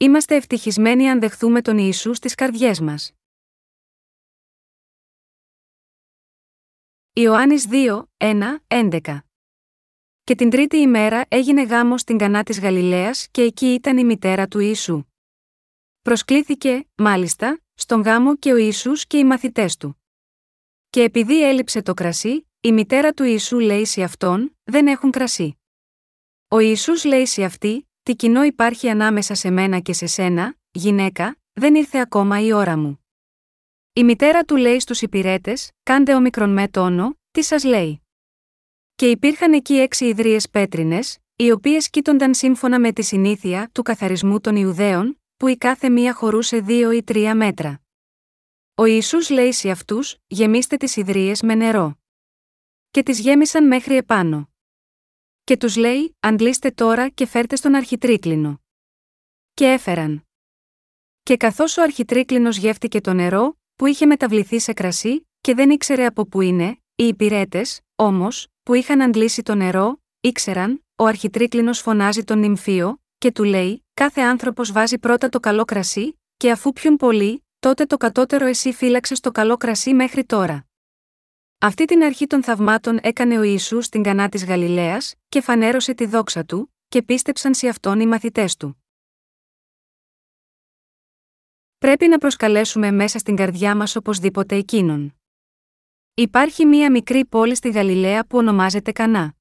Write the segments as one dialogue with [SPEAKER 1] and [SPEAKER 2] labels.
[SPEAKER 1] είμαστε ευτυχισμένοι αν δεχθούμε τον Ιησού στις καρδιές μας. Ιωάννης 2, 1, 11 Και την τρίτη ημέρα έγινε γάμος στην Κανά της Γαλιλαίας και εκεί ήταν η μητέρα του Ιησού. Προσκλήθηκε, μάλιστα, στον γάμο και ο Ιησούς και οι μαθητές του. Και επειδή έλειψε το κρασί, η μητέρα του Ιησού λέει σε αυτόν, δεν έχουν κρασί. Ο Ιησούς λέει σε αυτή, τι κοινό υπάρχει ανάμεσα σε μένα και σε σένα, γυναίκα, δεν ήρθε ακόμα η ώρα μου. Η μητέρα του λέει στους υπηρέτες, κάντε ο μικρον με τόνο, τι σας λέει. Και υπήρχαν εκεί έξι ιδρύες πέτρινες, οι οποίες κοίτονταν σύμφωνα με τη συνήθεια του καθαρισμού των Ιουδαίων, που η κάθε μία χωρούσε δύο ή τρία μέτρα. Ο Ιησούς λέει σε αυτούς, γεμίστε τις ιδρύες με νερό. Και τις γέμισαν μέχρι επάνω. Και τους λέει, αντλήστε τώρα και φέρτε στον αρχιτρίκλινο. Και έφεραν. Και καθώς ο αρχιτρίκλινος γεύτηκε το νερό, που είχε μεταβληθεί σε κρασί, και δεν ήξερε από πού είναι, οι υπηρέτες, όμως, που είχαν αντλήσει το νερό, ήξεραν, ο αρχιτρίκλινος φωνάζει τον νυμφίο, και του λέει: Κάθε άνθρωπος βάζει πρώτα το καλό κρασί, και αφού πιουν πολύ, τότε το κατώτερο εσύ φύλαξες το καλό κρασί μέχρι τώρα. Αυτή την αρχή των θαυμάτων έκανε ο Ιησούς στην κανά της Γαλιλαίας, και φανέρωσε τη δόξα του, και πίστεψαν σε αυτόν οι μαθητές του. Πρέπει να προσκαλέσουμε μέσα στην καρδιά μας οπωσδήποτε εκείνον. Υπάρχει μία μικρή πόλη στη Γαλιλαία που ονομάζεται Κανά.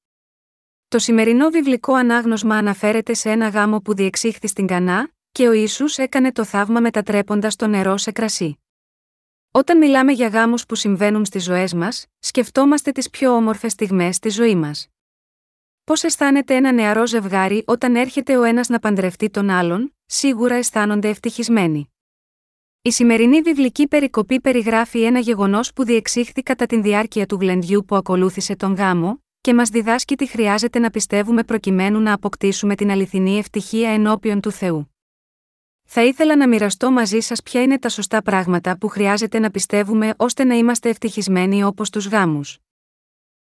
[SPEAKER 1] Το σημερινό βιβλικό ανάγνωσμα αναφέρεται σε ένα γάμο που διεξήχθη στην Κανά, και ο Ιησούς έκανε το θαύμα μετατρέποντας το νερό σε κρασί. Όταν μιλάμε για γάμους που συμβαίνουν στις ζωές μας, σκεφτόμαστε τις πιο όμορφες στιγμές στη ζωή μας. Πώς αισθάνεται ένα νεαρό ζευγάρι όταν έρχεται ο ένας να παντρευτεί τον άλλον, σίγουρα αισθάνονται ευτυχισμένοι. Η σημερινή βιβλική περικοπή περιγράφει ένα γεγονός που διεξήχθη κατά τη διάρκεια του γλεντιού που ακολούθησε τον γάμο, και μας διδάσκει τι χρειάζεται να πιστεύουμε προκειμένου να αποκτήσουμε την αληθινή ευτυχία ενώπιον του Θεού. Θα ήθελα να μοιραστώ μαζί σας ποια είναι τα σωστά πράγματα που χρειάζεται να πιστεύουμε ώστε να είμαστε ευτυχισμένοι όπως τους γάμους.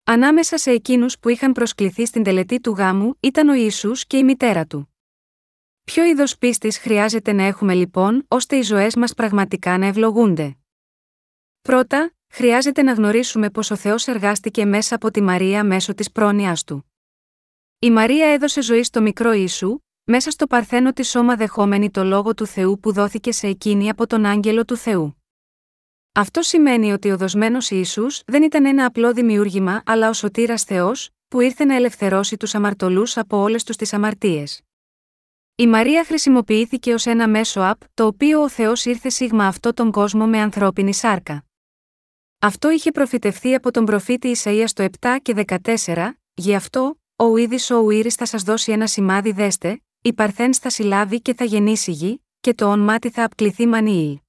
[SPEAKER 1] Ανάμεσα σε εκείνους που είχαν προσκληθεί στην τελετή του γάμου ήταν ο Ιησούς και η μητέρα του. Ποιο είδος πίστης χρειάζεται να έχουμε λοιπόν, ώστε οι ζωές μας πραγματικά να ευλογούνται; Πρώτα, χρειάζεται να γνωρίσουμε πως ο Θεός εργάστηκε μέσα από τη Μαρία μέσω της πρόνοια του. Η Μαρία έδωσε ζωή στο μικρό Ιησού, μέσα στο παρθένο τη σώμα δεχόμενη το λόγο του Θεού που δόθηκε σε εκείνη από τον άγγελο του Θεού. Αυτό σημαίνει ότι ο δοσμένος Ιησούς δεν ήταν ένα απλό δημιούργημα αλλά ο σωτήρας Θεός, που ήρθε να ελευθερώσει τους αμαρτωλούς από όλες τους τις αμαρτίες. Η Μαρία χρησιμοποιήθηκε ως ένα μέσο απ, το οποίο ο Θεός ήρθε σίγμα αυτό τον κόσμο με ανθρώπινη σάρκα. Αυτό είχε προφητευθεί από τον προφήτη Ισαΐας στο 7 και 14, γι' αυτό, ο Ιδη ο Ουήρη θα σας δώσει ένα σημάδι δέστε, η Παρθέν θα συλλάβει και θα γεννήσει γη, και το όνμά θα απκληθεί Μανίη.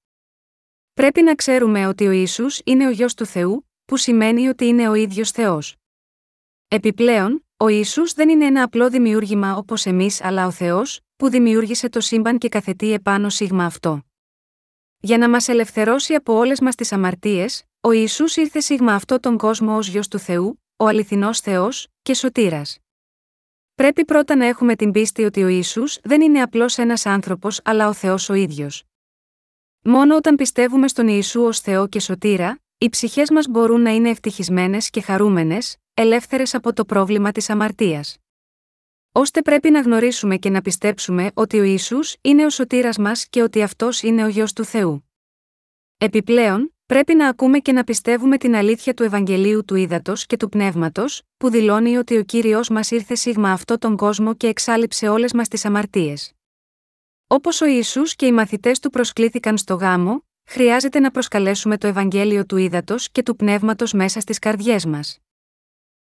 [SPEAKER 1] Πρέπει να ξέρουμε ότι ο Ιησούς είναι ο γιος του Θεού, που σημαίνει ότι είναι ο ίδιος Θεός. Επιπλέον, ο Ιησούς δεν είναι ένα απλό δημιούργημα όπως εμείς αλλά ο Θεός, που δημιούργησε το σύμπαν και καθετεί επάνω σίγμα αυτό. Για να μας ελευθερώσει από όλες μας τις αμαρτίες, ο Ιησούς ήρθε σίγμα αυτό τον κόσμο ως γιος του Θεού, ο αληθινός Θεός και σωτήρας. Πρέπει πρώτα να έχουμε την πίστη ότι ο Ιησούς δεν είναι απλώς ένας άνθρωπος αλλά ο Θεός ο ίδιος. Μόνο όταν πιστεύουμε στον Ιησού ως Θεό και σωτήρα, οι ψυχές μας μπορούν να είναι ευτυχισμένες και χαρούμενες, ελεύθερες από το πρόβλημα της αμαρτίας. Ώστε πρέπει να γνωρίσουμε και να πιστέψουμε ότι ο Ισού είναι ο σωτήρας μας και ότι αυτός είναι ο γιος του Θεού. Επιπλέον, πρέπει να ακούμε και να πιστεύουμε την αλήθεια του Ευαγγελίου του Ήδατος και του Πνεύματος, που δηλώνει ότι ο κύριος μας ήρθε σίγμα αυτό τον κόσμο και εξάλληψε όλες μας τις αμαρτίες. Όπως ο Ισού και οι μαθητές του προσκλήθηκαν στο γάμο, χρειάζεται να προσκαλέσουμε το Ευαγγέλιο του Ήδατος και του Πνεύματος μέσα στις καρδιές μας.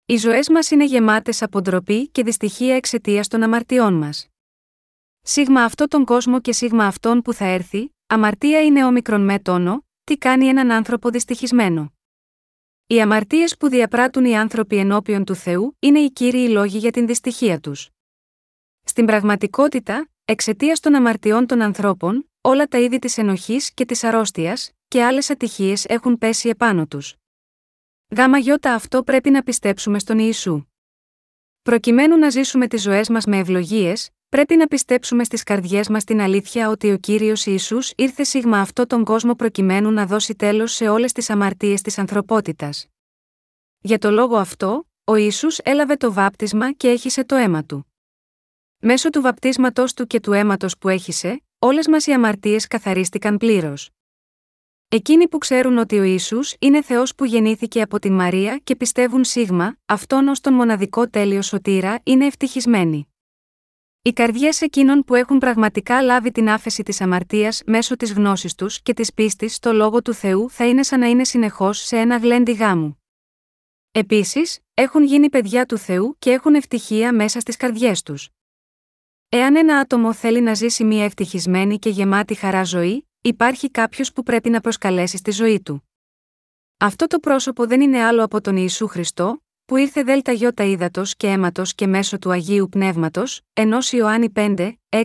[SPEAKER 1] Οι ζωές μας είναι γεμάτες από ντροπή και δυστυχία εξαιτίας των αμαρτιών μας. Σίγμα αυτό τον κόσμο και σίγμα αυτόν που θα έρθει, αμαρτία είναι όμικρον με τόνο, τι κάνει έναν άνθρωπο δυστυχισμένο; Οι αμαρτίες που διαπράττουν οι άνθρωποι ενώπιον του Θεού είναι οι κύριοι λόγοι για την δυστυχία τους. Στην πραγματικότητα, εξαιτίας των αμαρτιών των ανθρώπων, όλα τα είδη της ενοχής και της αρρώστιας, και άλλες ατυχίες έχουν πέσει επάνω τους. Γάμα γιώτα αυτό πρέπει να πιστέψουμε στον Ιησού. Προκειμένου να ζήσουμε τις ζωές μας με ευλογίες, πρέπει να πιστέψουμε στις καρδιές μας την αλήθεια ότι ο κύριος Ισού ήρθε σίγμα αυτό τον κόσμο προκειμένου να δώσει τέλος σε όλες τις αμαρτίες της ανθρωπότητας. Για το λόγο αυτό, ο Ισού έλαβε το βάπτισμα και έχισε το αίμα του. Μέσω του βαπτίσματό του και του αίματος που έχισε, όλες μας οι αμαρτίες καθαρίστηκαν πλήρως. Εκείνοι που ξέρουν ότι ο Ισού είναι Θεός που γεννήθηκε από τη Μαρία και πιστεύουν σίγμα, αυτόν ως τον μοναδικό τέλειο σωτήρα, είναι ευτυχισμένοι. Οι καρδιές εκείνων που έχουν πραγματικά λάβει την άφεση της αμαρτίας μέσω της γνώσης τους και της πίστης στο λόγο του Θεού θα είναι σαν να είναι συνεχώς σε ένα γλέντι γάμου. Επίσης, έχουν γίνει παιδιά του Θεού και έχουν ευτυχία μέσα στις καρδιές τους. Εάν ένα άτομο θέλει να ζήσει μια ευτυχισμένη και γεμάτη χαρά ζωή, υπάρχει κάποιος που πρέπει να προσκαλέσει στη ζωή του. Αυτό το πρόσωπο δεν είναι άλλο από τον Ιησού Χριστό, που ήρθε δέλτα γιώτα ύδατος και αίματος και μέσω του Αγίου Πνεύματος, ενός Ιωάννη 5, 6,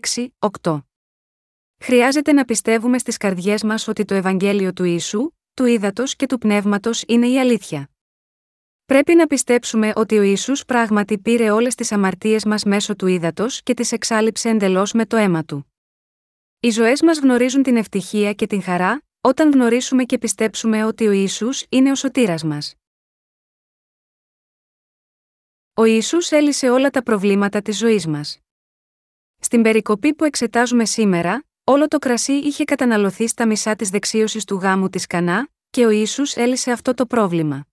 [SPEAKER 1] 8. Χρειάζεται να πιστεύουμε στις καρδιές μας ότι το Ευαγγέλιο του Ιησού, του ύδατος και του πνεύματος είναι η αλήθεια. Πρέπει να πιστέψουμε ότι ο Ισού πράγματι πήρε όλες τις αμαρτίες μας μέσω του ύδατος και τις εξάλληψε εντελώς με το αίμα του. Οι ζωές μας γνωρίζουν την ευτυχία και την χαρά, όταν γνωρίσουμε και πιστέψουμε ότι ο Ιησούς είναι ο σωτήρας μας. Ο Ιησούς έλυσε όλα τα προβλήματα της ζωής μας. Στην περικοπή που εξετάζουμε σήμερα, όλο το κρασί είχε καταναλωθεί στα μισά της δεξίωσης του γάμου της Κανά και ο Ιησούς έλυσε αυτό το πρόβλημα.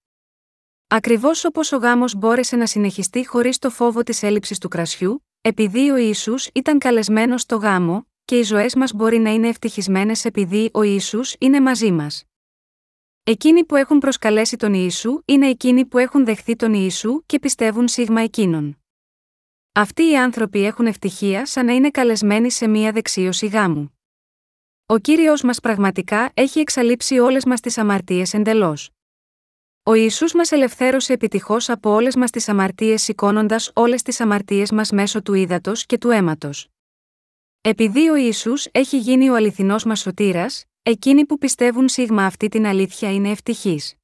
[SPEAKER 1] Ακριβώς όπως ο γάμος μπόρεσε να συνεχιστεί χωρίς το φόβο της έλλειψης του κρασιού, επειδή ο Ισού ήταν καλεσμένος στο γάμο, και οι ζωές μας μπορεί να είναι ευτυχισμένες επειδή ο Ισού είναι μαζί μας. Εκείνοι που έχουν προσκαλέσει τον Ιησού είναι εκείνοι που έχουν δεχθεί τον Ιησού και πιστεύουν σίγμα εκείνον. Αυτοί οι άνθρωποι έχουν ευτυχία σαν να είναι καλεσμένοι σε μία δεξίωση γάμου. Ο κύριος μας πραγματικά έχει εξαλείψει όλες μας τις αμαρτίες εντελώς. Ο Ιησούς μας ελευθέρωσε επιτυχώς από όλες μας τις αμαρτίες σηκώνοντας όλες τις αμαρτίες μας μέσω του ύδατος και του αίματος. Επειδή ο Ιησούς έχει γίνει ο αληθινός μας σωτήρας, εκείνοι που πιστεύουν σίγμα αυτή την αλήθεια είναι ευτυχείς.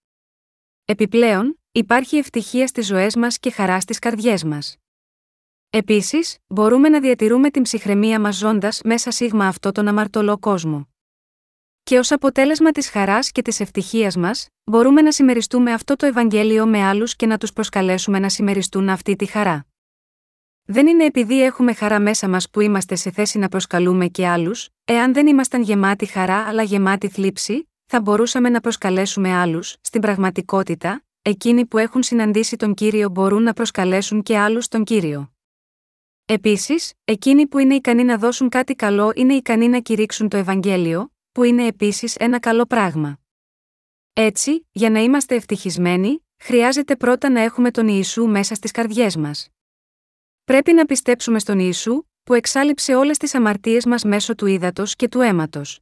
[SPEAKER 1] Επιπλέον, υπάρχει ευτυχία στις ζωές μας και χαρά στις καρδιές μας. Επίσης, μπορούμε να διατηρούμε την ψυχραιμία μας ζώντας μέσα σίγμα αυτό τον αμαρτωλό κόσμο. Και ως αποτέλεσμα της χαράς και της ευτυχίας μας, μπορούμε να συμμεριστούμε αυτό το Ευαγγέλιο με άλλους και να τους προσκαλέσουμε να συμμεριστούν αυτή τη χαρά. Δεν είναι επειδή έχουμε χαρά μέσα μας που είμαστε σε θέση να προσκαλούμε και άλλους, εάν δεν ήμασταν γεμάτοι χαρά αλλά γεμάτοι θλίψη, θα μπορούσαμε να προσκαλέσουμε άλλους, στην πραγματικότητα, εκείνοι που έχουν συναντήσει τον κύριο μπορούν να προσκαλέσουν και άλλους τον κύριο. Επίσης, εκείνοι που είναι ικανοί να δώσουν κάτι καλό είναι ικανοί να κηρύξουν το Ευαγγέλιο, που είναι επίσης ένα καλό πράγμα. Έτσι, για να είμαστε ευτυχισμένοι, χρειάζεται πρώτα να έχουμε τον Ιησού μέσα στις καρδιές μας. Πρέπει να πιστέψουμε στον Ιησού, που εξάλληψε όλες τις αμαρτίες μας μέσω του ύδατος και του αίματος.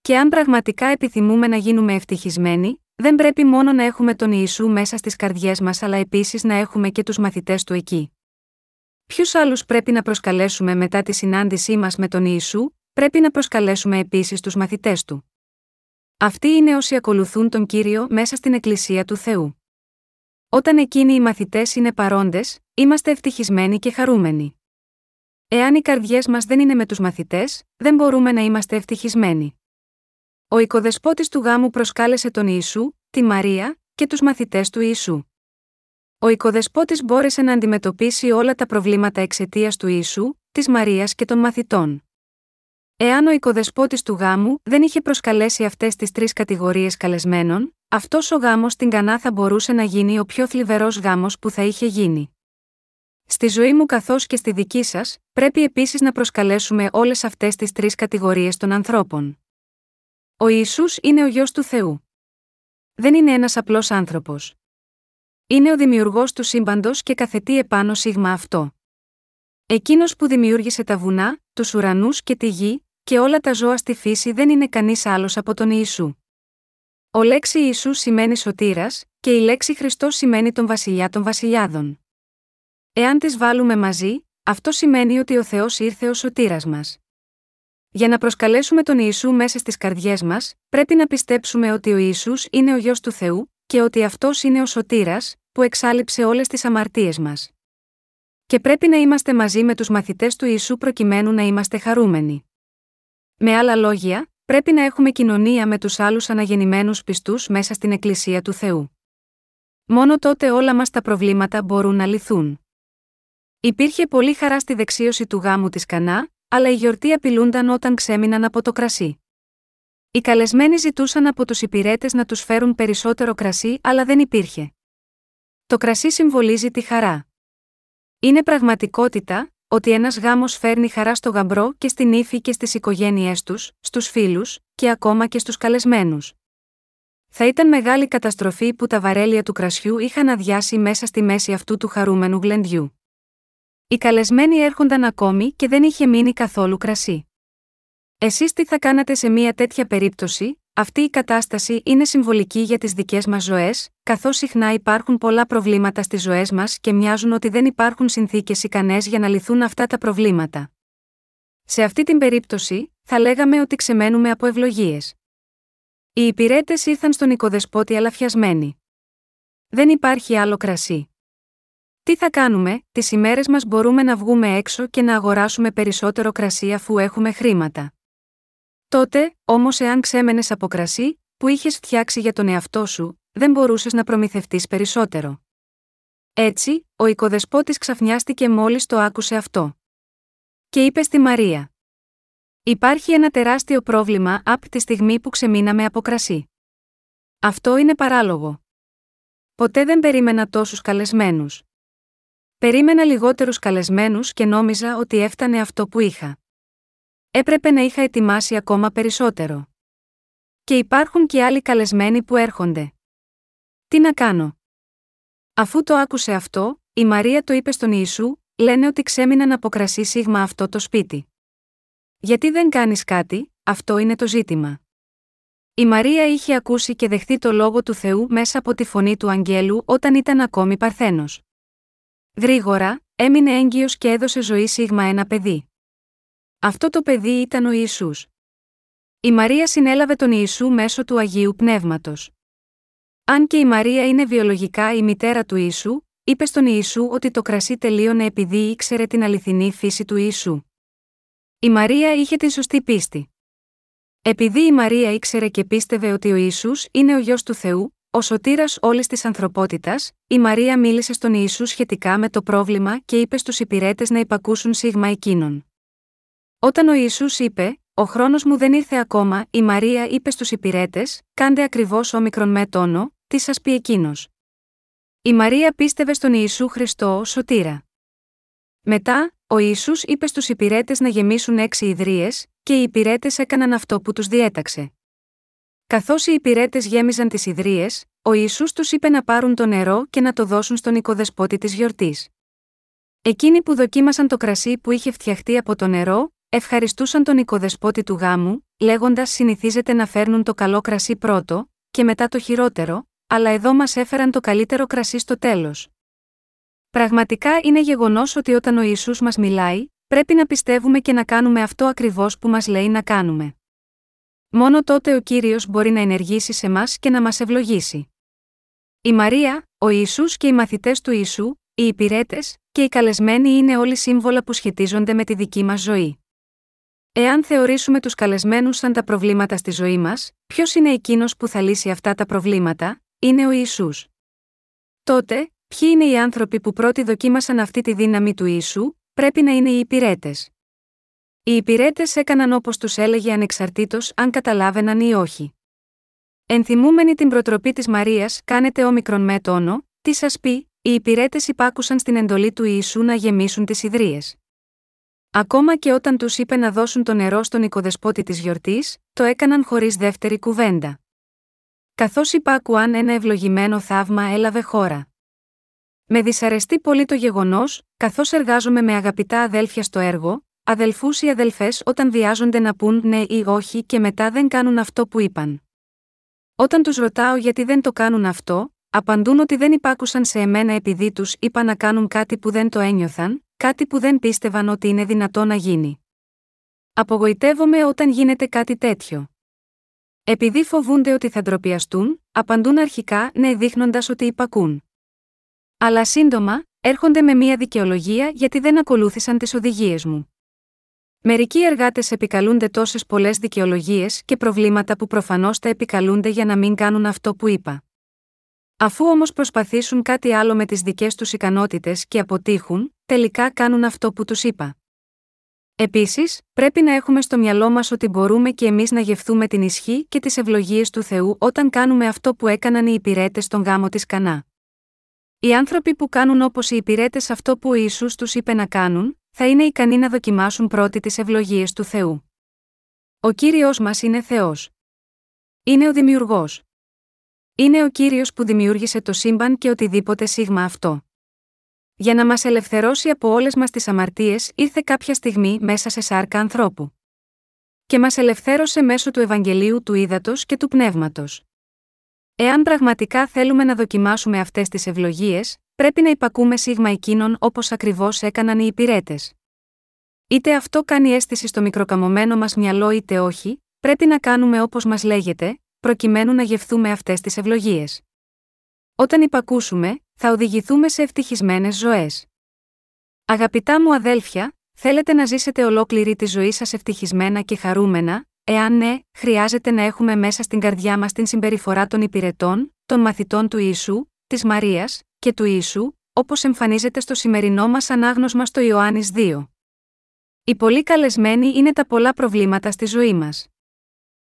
[SPEAKER 1] Και αν πραγματικά επιθυμούμε να γίνουμε ευτυχισμένοι, δεν πρέπει μόνο να έχουμε τον Ιησού μέσα στις καρδιές μας αλλά επίσης να έχουμε και τους μαθητές του εκεί. Ποιους άλλους πρέπει να προσκαλέσουμε μετά τη συνάντησή μας με τον Ιησού, πρέπει να προσκαλέσουμε επίσης τους μαθητές του. Αυτοί είναι όσοι ακολουθούν τον κύριο μέσα στην Εκκλησία του Θεού. Όταν εκείνοι οι μαθητές είναι παρόντες, είμαστε ευτυχισμένοι και χαρούμενοι. Εάν οι καρδιές μας δεν είναι με τους μαθητές, δεν μπορούμε να είμαστε ευτυχισμένοι. Ο οικοδεσπότης του γάμου προσκάλεσε τον Ιησού, τη Μαρία και τους μαθητές του Ιησού. Ο οικοδεσπότης μπόρεσε να αντιμετωπίσει όλα τα προβλήματα εξαιτίας του Ιησού, της Μαρίας και των μαθητών. Εάν ο οικοδεσπότης του γάμου δεν είχε προσκαλέσει αυτές τις τρεις κατηγορίες καλεσμένων, αυτός ο γάμος στην Κανά θα μπορούσε να γίνει ο πιο θλιβερός γάμος που θα είχε γίνει. Στη ζωή μου καθώς και στη δική σας, πρέπει επίσης να προσκαλέσουμε όλες αυτές τις τρεις κατηγορίες των ανθρώπων. Ο Ιησούς είναι ο γιο του Θεού. Δεν είναι ένας απλός άνθρωπος. Είναι ο δημιουργός του σύμπαντος και καθετεί επάνω σίγμα αυτό. Εκείνος που δημιούργησε τα βουνά, τους ουρανούς και τη γη, και όλα τα ζώα στη φύση δεν είναι κανείς άλλος από τον Ιησού. Ο λέξη Ιησούς σημαίνει σωτήρας και η λέξη Χριστός σημαίνει τον βασιλιά των βασιλιάδων. Εάν τις βάλουμε μαζί, αυτό σημαίνει ότι ο Θεός ήρθε ως σωτήρας μας. Για να προσκαλέσουμε τον Ιησού μέσα στις καρδιές μας, πρέπει να πιστέψουμε ότι ο Ιησούς είναι ο γιο του Θεού και ότι αυτός είναι ο σωτήρας, που εξάλληψε όλες τις αμαρτίες μας. Και πρέπει να είμαστε μαζί με τους μαθητές του Ιησού προκειμένου να είμαστε χαρούμενοι. Με άλλα λόγια, πρέπει να έχουμε κοινωνία με τους άλλους αναγεννημένους πιστούς μέσα στην Εκκλησία του Θεού. Μόνο τότε όλα μας τα προβλήματα μπορούν να λυθούν. Υπήρχε πολύ χαρά στη δεξίωση του γάμου της Κανά, αλλά η γιορτή απειλούνταν όταν ξέμειναν από το κρασί. Οι καλεσμένοι ζητούσαν από τους υπηρέτες να τους φέρουν περισσότερο κρασί, αλλά δεν υπήρχε. Το κρασί συμβολίζει τη χαρά. Είναι πραγματικότητα ότι ένας γάμος φέρνει χαρά στο γαμπρό και στην ύφη και στις οικογένειές τους, στους φίλους, και ακόμα και στους καλεσμένους. Θα ήταν μεγάλη καταστροφή που τα βαρέλια του κρασιού είχαν αδειάσει μέσα στη μέση αυτού του χαρούμενου γλεντιού. Οι καλεσμένοι έρχονταν ακόμη και δεν είχε μείνει καθόλου κρασί. Εσείς τι θα κάνατε σε μια τέτοια περίπτωση, αυτή η κατάσταση είναι συμβολική για τις δικές μας ζωές, καθώς συχνά υπάρχουν πολλά προβλήματα στις ζωές μας και μοιάζουν ότι δεν υπάρχουν συνθήκες ικανές για να λυθούν αυτά τα προβλήματα. Σε αυτή την περίπτωση, θα λέγαμε ότι ξεμένουμε από ευλογίες. Οι υπηρέτες ήρθαν στον οικοδεσπότη αλαφιασμένοι. Δεν υπάρχει άλλο κρασί. Τι θα κάνουμε, τις ημέρες μας μπορούμε να βγούμε έξω και να αγοράσουμε περισσότερο κρασί αφού έχουμε χρήματα. Τότε, όμως, εάν ξέμενες από κρασί, που είχες φτιάξει για τον εαυτό σου, δεν μπορούσες να προμηθευτείς περισσότερο. Έτσι, ο οικοδεσπότης ξαφνιάστηκε μόλις το άκουσε αυτό. Και είπε στη Μαρία: Υπάρχει ένα τεράστιο πρόβλημα από τη στιγμή που ξεμείναμε από κρασί. Αυτό είναι παράλογο. Ποτέ δεν περίμενα τόσους καλεσμένους. Περίμενα λιγότερους καλεσμένους και νόμιζα ότι έφτανε αυτό που είχα. Έπρεπε να είχα ετοιμάσει ακόμα περισσότερο. Και υπάρχουν και άλλοι καλεσμένοι που έρχονται. Τι να κάνω; Αφού το άκουσε αυτό, η Μαρία το είπε στον Ιησού, λένε ότι ξέμειναν από κρασί σίγμα αυτό το σπίτι. Γιατί δεν κάνεις κάτι, αυτό είναι το ζήτημα. Η Μαρία είχε ακούσει και δεχθεί το λόγο του Θεού μέσα από τη φωνή του Αγγέλου όταν ήταν ακόμη παρθένος. Γρήγορα, έμεινε έγκυος και έδωσε ζωή σίγμα ένα παιδί. Αυτό το παιδί ήταν ο Ιησούς. Η Μαρία συνέλαβε τον Ιησού μέσω του Αγίου Πνεύματος. Αν και η Μαρία είναι βιολογικά η μητέρα του Ιησού, είπε στον Ιησού ότι το κρασί τελείωνε επειδή ήξερε την αληθινή φύση του Ιησού. Η Μαρία είχε την σωστή πίστη. Επειδή η Μαρία ήξερε και πίστευε ότι ο Ιησούς είναι ο γιος του Θεού, ο σωτήρας όλης της ανθρωπότητας, η Μαρία μίλησε στον Ιησού σχετικά με το πρόβλημα και είπε στους υπηρέτες να υπακούσουν σίγμα εκείνον. Όταν ο Ιησούς είπε, Ο χρόνος μου δεν ήρθε ακόμα, η Μαρία είπε στους υπηρέτες, Κάντε ακριβώς όμικρον με τόνο, τι σας πει εκείνος. Η Μαρία πίστευε στον Ιησού Χριστό ως σωτήρα. Μετά, ο Ιησούς είπε στους υπηρέτες να γεμίσουν έξι ιδρύες, και οι υπηρέτες έκαναν αυτό που τους διέταξε. Καθώς οι υπηρέτες γέμιζαν τις ιδρύε, ο Ιησούς τους είπε να πάρουν το νερό και να το δώσουν στον οικοδεσπότη της γιορτής. Εκείνοι που δοκίμασαν το κρασί που είχε φτιαχτεί από το νερό, ευχαριστούσαν τον οικοδεσπότη του γάμου, λέγοντας συνηθίζεται να φέρνουν το καλό κρασί πρώτο, και μετά το χειρότερο, αλλά εδώ μας έφεραν το καλύτερο κρασί στο τέλος. Πραγματικά είναι γεγονός ότι όταν ο Ιησούς μας μιλάει, πρέπει να πιστεύουμε και να κάνουμε αυτό ακριβώς που μας λέει να κάνουμε. Μόνο τότε ο κύριος μπορεί να ενεργήσει σε μας και να μας ευλογήσει. Η Μαρία, ο Ιησούς και οι μαθητές του Ιησού, οι υπηρέτες και οι καλεσμένοι είναι όλοι σύμβολα που σχετίζονται με τη δική μας ζωή. Εάν θεωρήσουμε τους καλεσμένους σαν τα προβλήματα στη ζωή μας, ποιος είναι εκείνος που θα λύσει αυτά τα προβλήματα, είναι ο Ισού. Τότε, ποιοι είναι οι άνθρωποι που πρώτοι δοκίμασαν αυτή τη δύναμη του Ιησού, πρέπει να είναι οι υπηρέτες. Οι υπηρέτες έκαναν όπως τους έλεγε ανεξαρτήτως αν καταλάβαιναν ή όχι. Ενθυμούμενοι την προτροπή της Μαρίας, κάνετε όμικρον με τόνο, τι σας πει, οι υπηρέτες υπάκουσαν στην εντολή του Ιησού να γεμίσουν τις ιδρύες. Ακόμα και όταν τους είπε να δώσουν το νερό στον οικοδεσπότη της γιορτής, το έκαναν χωρίς δεύτερη κουβέντα. Καθώς υπάκουαν ένα ευλογημένο θαύμα έλαβε χώρα. Με δυσαρεστεί πολύ το γεγονός, καθώς εργάζομαι με αγαπητά αδέλφια στο έργο, αδελφούς ή αδελφές όταν βιάζονται να πούν ναι ή όχι και μετά δεν κάνουν αυτό που είπαν. Όταν τους ρωτάω γιατί δεν το κάνουν αυτό, απαντούν ότι δεν υπάκουσαν σε εμένα επειδή τους είπα να κάνουν κάτι που δεν το ένιωθαν, κάτι που δεν πίστευαν ότι είναι δυνατό να γίνει. Απογοητεύομαι όταν γίνεται κάτι τέτοιο. Επειδή φοβούνται ότι θα ντροπιαστούν, απαντούν αρχικά ναι δείχνοντας ότι υπακούν. Αλλά σύντομα, έρχονται με μία δικαιολογία γιατί δεν ακολούθησαν τις οδηγίες μου. Μερικοί εργάτες επικαλούνται τόσες πολλές δικαιολογίες και προβλήματα που προφανώς τα επικαλούνται για να μην κάνουν αυτό που είπα. Αφού όμως προσπαθήσουν κάτι άλλο με τις δικές τους ικανότητες και αποτύχουν, τελικά κάνουν αυτό που τους είπα. Επίσης, πρέπει να έχουμε στο μυαλό μας ότι μπορούμε και εμείς να γευθούμε την ισχύ και τις ευλογίες του Θεού όταν κάνουμε αυτό που έκαναν οι υπηρέτες στον γάμο της Κανά. Οι άνθρωποι που κάνουν όπως οι υπηρέτες αυτό που ο Ιησούς τους είπε να κάνουν, θα είναι ικανοί να δοκιμάσουν πρώτοι τις ευλογίες του Θεού. Ο κύριος μας είναι Θεός. Είναι ο Δημιουργός. Είναι ο κύριος που δημιούργησε το σύμπαν και οτιδήποτε σίγμα αυτό. Για να μας ελευθερώσει από όλες μας τις αμαρτίες, ήρθε κάποια στιγμή μέσα σε σάρκα ανθρώπου. Και μας ελευθέρωσε μέσω του Ευαγγελίου του Ήδατος και του Πνεύματος. Εάν πραγματικά θέλουμε να δοκιμάσουμε αυτές τις ευλογίες, πρέπει να υπακούμε σίγμα εκείνων όπως ακριβώς έκαναν οι υπηρέτες. Είτε αυτό κάνει αίσθηση στο μικροκαμωμένο μας μυαλό είτε όχι, πρέπει να κάνουμε όπως μας λέγεται, προκειμένου να γευθούμε αυτές τις ευλογίες. Όταν υπακούσουμε, θα οδηγηθούμε σε ευτυχισμένες ζωές. Αγαπητά μου αδέλφια, θέλετε να ζήσετε ολόκληρη τη ζωή σας ευτυχισμένα και χαρούμενα, εάν ναι, χρειάζεται να έχουμε μέσα στην καρδιά μας την συμπεριφορά των υπηρετών, των μαθητών του Ιησού, της Μαρίας και του Ιησού, όπως εμφανίζεται στο σημερινό μας ανάγνωσμα στο Ιωάννης 2. Οι πολύ καλεσμένοι είναι τα πολλά προβλήματα στη ζωή μας.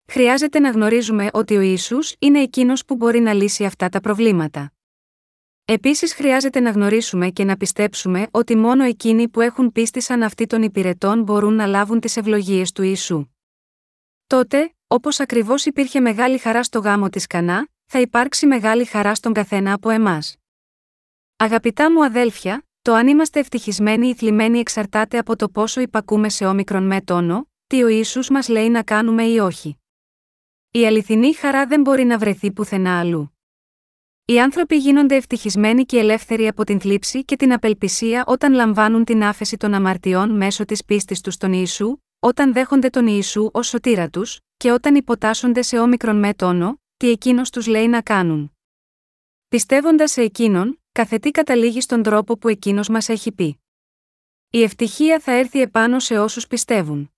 [SPEAKER 1] Χρειάζεται να γνωρίζουμε ότι ο Ιησούς είναι εκείνος που μπορεί να λύσει αυτά τα προβλήματα. Επίσης χρειάζεται να γνωρίσουμε και να πιστέψουμε ότι μόνο εκείνοι που έχουν πίστη σαν αυτοί των υπηρετών μπορούν να λάβουν τις ευλογίες του Ιησού. Τότε, όπως ακριβώς υπήρχε μεγάλη χαρά στο γάμο της Κανά, θα υπάρξει μεγάλη χαρά στον καθένα από εμάς. Αγαπητά μου αδέλφια, το αν είμαστε ευτυχισμένοι ή θλιμμένοι εξαρτάται από το πόσο υπακούμε σε όμικρον με τόνο, τι ο Ιησούς μας λέει να κάνουμε ή όχι. Η αληθινή χαρά δεν μπορεί να βρεθεί πουθενά αλλού. Οι άνθρωποι γίνονται ευτυχισμένοι και ελεύθεροι από την θλίψη και την απελπισία όταν λαμβάνουν την άφεση των αμαρτιών μέσω της πίστης τους στον Ιησού, όταν δέχονται τον Ιησού ως σωτήρα τους, και όταν υποτάσσονται σε όμικρον με τόνο, τι εκείνος τους λέει να κάνουν. Πιστεύοντας σε εκείνον, καθετή καταλήγει στον τρόπο που εκείνος μας έχει πει. Η ευτυχία θα έρθει επάνω σε όσους πιστεύουν.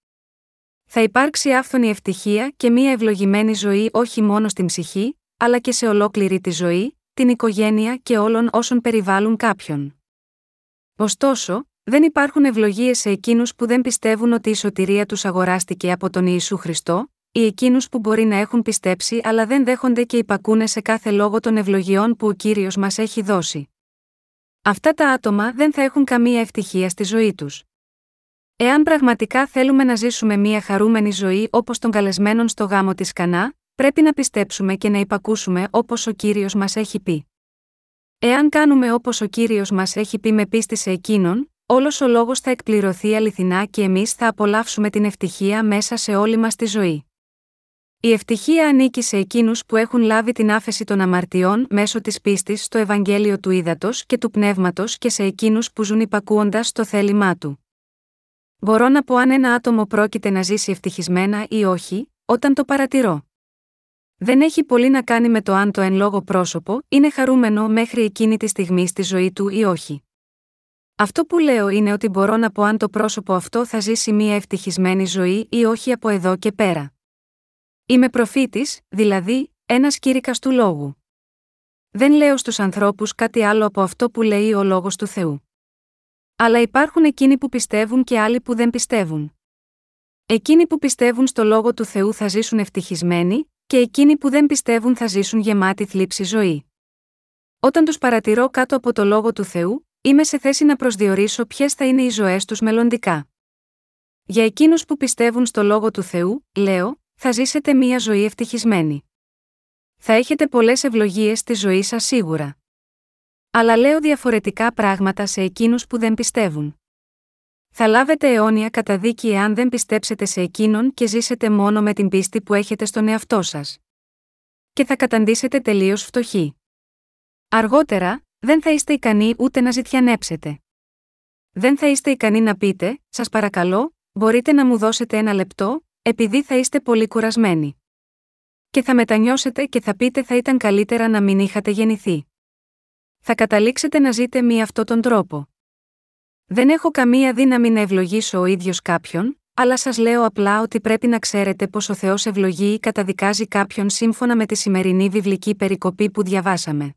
[SPEAKER 1] Θα υπάρξει άφθονη ευτυχία και μία ευλογημένη ζωή όχι μόνο στην ψυχή, αλλά και σε ολόκληρη τη ζωή, την οικογένεια και όλων όσων περιβάλλουν κάποιον. Ωστόσο, δεν υπάρχουν ευλογίες σε εκείνους που δεν πιστεύουν ότι η σωτηρία τους αγοράστηκε από τον Ιησού Χριστό, ή εκείνους που μπορεί να έχουν πιστέψει αλλά δεν δέχονται και υπακούνε σε κάθε λόγο των ευλογιών που ο κύριος μας έχει δώσει. Αυτά τα άτομα δεν θα έχουν καμία ευτυχία στη ζωή τους. Εάν πραγματικά θέλουμε να ζήσουμε μια χαρούμενη ζωή όπως των καλεσμένων στο γάμο της Κανά, πρέπει να πιστέψουμε και να υπακούσουμε όπως ο κύριος μας έχει πει. Εάν κάνουμε όπως ο κύριος μας έχει πει με πίστη σε εκείνον, όλος ο λόγος θα εκπληρωθεί αληθινά και εμείς θα απολαύσουμε την ευτυχία μέσα σε όλη μας τη ζωή. Η ευτυχία ανήκει σε εκείνους που έχουν λάβει την άφεση των αμαρτιών μέσω της πίστης στο Ευαγγέλιο του Ήδατος και του Πνεύματος και σε εκείνους που ζουν υπακούοντας το θέλημά του. Μπορώ να πω αν ένα άτομο πρόκειται να ζήσει ευτυχισμένα ή όχι, όταν το παρατηρώ. Δεν έχει πολύ να κάνει με το αν το εν λόγω πρόσωπο είναι χαρούμενο μέχρι εκείνη τη στιγμή στη ζωή του ή όχι. Αυτό που λέω είναι ότι μπορώ να πω αν το πρόσωπο αυτό θα ζήσει μια ευτυχισμένη ζωή ή όχι από εδώ και πέρα. Είμαι προφήτης, δηλαδή, ένας κήρυκας του λόγου. Δεν λέω στους ανθρώπους κάτι άλλο από αυτό που λέει ο λόγος του Θεού. Αλλά υπάρχουν εκείνοι που πιστεύουν και άλλοι που δεν πιστεύουν. Εκείνοι που πιστεύουν στο λόγο του Θεού θα ζήσουν ευτυχισμένοι, και εκείνοι που δεν πιστεύουν θα ζήσουν γεμάτη θλίψη ζωή. Όταν τους παρατηρώ κάτω από το λόγο του Θεού, είμαι σε θέση να προσδιορίσω ποιες θα είναι οι ζωές τους μελλοντικά. Για εκείνους που πιστεύουν στο λόγο του Θεού, λέω, θα ζήσετε μία ζωή ευτυχισμένη. Θα έχετε πολλές ευλογίες στη ζωή σας σίγουρα. Αλλά λέω διαφορετικά πράγματα σε εκείνους που δεν πιστεύουν. Θα λάβετε αιώνια καταδίκη εάν δεν πιστέψετε σε εκείνον και ζήσετε μόνο με την πίστη που έχετε στον εαυτό σας. Και θα καταντήσετε τελείως φτωχοί. Αργότερα, δεν θα είστε ικανοί ούτε να ζητιανέψετε. Δεν θα είστε ικανοί να πείτε, σας παρακαλώ, μπορείτε να μου δώσετε ένα λεπτό, επειδή θα είστε πολύ κουρασμένοι. Και θα μετανιώσετε και θα πείτε θα ήταν καλύτερα να μην είχατε γεννηθεί. θα καταλήξετε να ζείτε μη αυτόν τον τρόπο. Δεν έχω καμία δύναμη να ευλογήσω ο ίδιος κάποιον, αλλά σας λέω απλά ότι πρέπει να ξέρετε πως ο Θεός ευλογεί ή καταδικάζει κάποιον σύμφωνα με τη σημερινή βιβλική περικοπή που διαβάσαμε.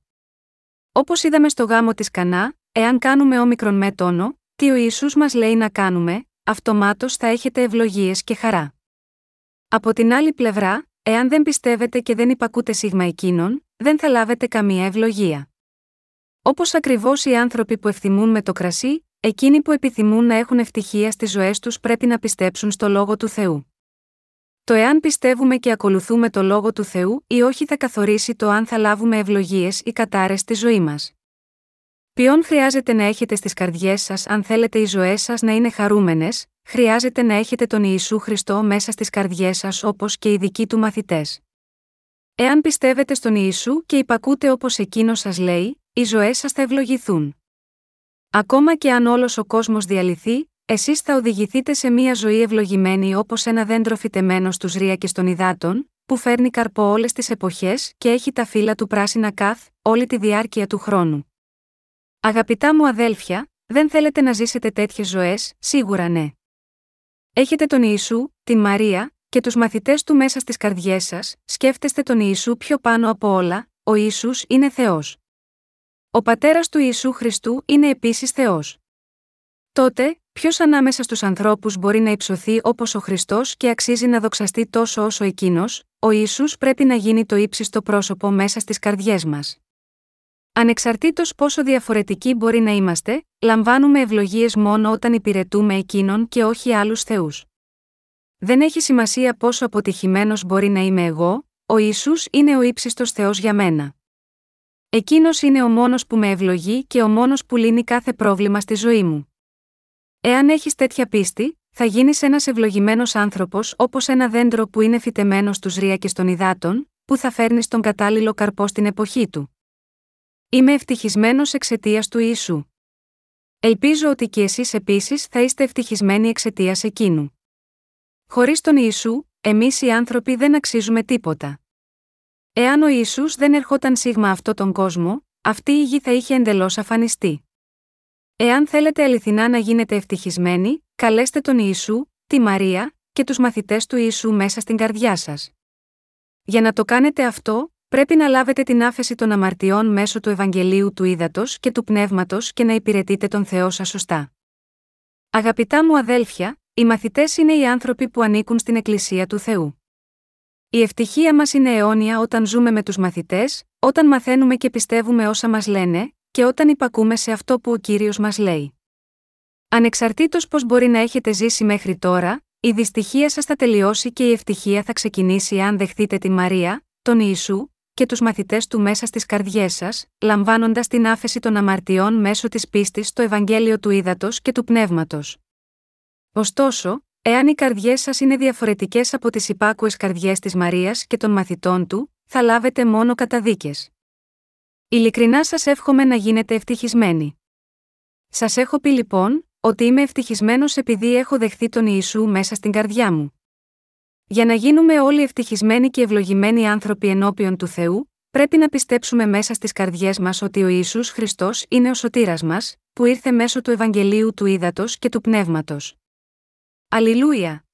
[SPEAKER 1] Όπως είδαμε στο γάμο της Κανά, εάν κάνουμε όμικρον με τόνο, τι ο Ιησούς μας λέει να κάνουμε, αυτομάτως θα έχετε ευλογίες και χαρά. Από την άλλη πλευρά, εάν δεν πιστεύετε και δεν υπακούτε σίγμα εκείνων, δεν θα λάβετε καμία ευλογία. Όπως ακριβώς οι άνθρωποι που ευθυμούν με το κρασί, εκείνοι που επιθυμούν να έχουν ευτυχία στις ζωές τους πρέπει να πιστέψουν στο λόγο του Θεού. Το εάν πιστεύουμε και ακολουθούμε το λόγο του Θεού ή όχι θα καθορίσει το αν θα λάβουμε ευλογίες ή κατάρες στη ζωή μας. Ποιον χρειάζεται να έχετε στις καρδιές σας αν θέλετε οι ζωές σας να είναι χαρούμενες, χρειάζεται να έχετε τον Ιησού Χριστό μέσα στις καρδιές σας όπως και οι δικοί του μαθητές. Εάν πιστεύετε στον Ιησού και υπακούτε όπως εκείνος σας λέει, οι ζωές σας θα ευλογηθούν. Ακόμα και αν όλος ο κόσμος διαλυθεί, εσείς θα οδηγηθείτε σε μια ζωή ευλογημένη όπως ένα δέντρο φυτεμένο στους ρία των υδάτων, που φέρνει καρπό όλες τις εποχές και έχει τα φύλλα του πράσινα καθ, όλη τη διάρκεια του χρόνου. Αγαπητά μου αδέλφια, δεν θέλετε να ζήσετε τέτοιες ζωές, σίγουρα ναι. Έχετε τον Ιησού, την Μαρία, και τους μαθητές του μέσα στις καρδιές σας, σκέφτεστε τον Ιησού πιο πάνω από όλα, ο Ιησούς είναι Θεός. Ο πατέρας του Ιησού Χριστού είναι επίσης Θεός. Τότε, ποιος ανάμεσα στους ανθρώπους μπορεί να υψωθεί όπως ο Χριστός και αξίζει να δοξαστεί τόσο όσο εκείνος, ο Ιησούς πρέπει να γίνει το ύψιστο πρόσωπο μέσα στις καρδιές μας. Ανεξαρτήτως πόσο διαφορετικοί μπορεί να είμαστε, λαμβάνουμε ευλογίες μόνο όταν υπηρετούμε εκείνον και όχι άλλους θεούς. Δεν έχει σημασία πόσο αποτυχημένος μπορεί να είμαι εγώ, ο Ιησούς είναι ο ύψιστος Θεός για μένα. Εκείνος είναι ο μόνος που με ευλογεί και ο μόνος που λύνει κάθε πρόβλημα στη ζωή μου. Εάν έχεις τέτοια πίστη, θα γίνεις ένας ευλογημένος άνθρωπος όπως ένα δέντρο που είναι φυτεμένο στους ρία των υδάτων, που θα φέρνεις στον κατάλληλο καρπό στην εποχή του. Είμαι ευτυχισμένος εξαιτίας του Ιησού. Ελπίζω ότι και εσείς επίσης θα είστε ευτυχισμένοι εξαιτίας εκείνου. Χωρίς τον Ιησού, εμείς οι άνθρωποι δεν αξίζουμε τίποτα. Εάν ο Ιησούς δεν ερχόταν σίγμα αυτό τον κόσμο, αυτή η γη θα είχε εντελώς αφανιστεί. Εάν θέλετε αληθινά να γίνετε ευτυχισμένοι, καλέστε τον Ιησού, τη Μαρία και τους μαθητές του Ιησού μέσα στην καρδιά σας. Για να το κάνετε αυτό, πρέπει να λάβετε την άφεση των αμαρτιών μέσω του Ευαγγελίου του Ήδατος και του Πνεύματος και να υπηρετείτε τον Θεό σας σωστά. Αγαπητά μου αδέλφια, οι μαθητές είναι οι άνθρωποι που ανήκουν στην Εκκλησία του Θεού. Η ευτυχία μας είναι αιώνια όταν ζούμε με τους μαθητές, όταν μαθαίνουμε και πιστεύουμε όσα μας λένε, και όταν υπακούμε σε αυτό που ο κύριος μας λέει. Ανεξαρτήτως πώς μπορεί να έχετε ζήσει μέχρι τώρα, η δυστυχία σας θα τελειώσει και η ευτυχία θα ξεκινήσει αν δεχτείτε τη Μαρία, τον Ιησού, και τους μαθητές του μέσα στις καρδιές σας, λαμβάνοντας την άφεση των αμαρτιών μέσω της πίστης στο Ευαγγέλιο του Ήδατος και του Πνεύματος. Ωστόσο, εάν οι καρδιές σας είναι διαφορετικές από τις υπάκουες καρδιές της Μαρίας και των μαθητών του, θα λάβετε μόνο καταδίκες. Ειλικρινά σας εύχομαι να γίνετε ευτυχισμένοι. Σας έχω πει λοιπόν, ότι είμαι ευτυχισμένος επειδή έχω δεχθεί τον Ιησού μέσα στην καρδιά μου. Για να γίνουμε όλοι ευτυχισμένοι και ευλογημένοι άνθρωποι ενώπιον του Θεού, πρέπει να πιστέψουμε μέσα στις καρδιές μας ότι ο Ισού Χριστός είναι ο σωτήρας μας, που ήρθε μέσω του Ευαγγελίου του Ήδατος και του Πνεύματος. Αλληλούια!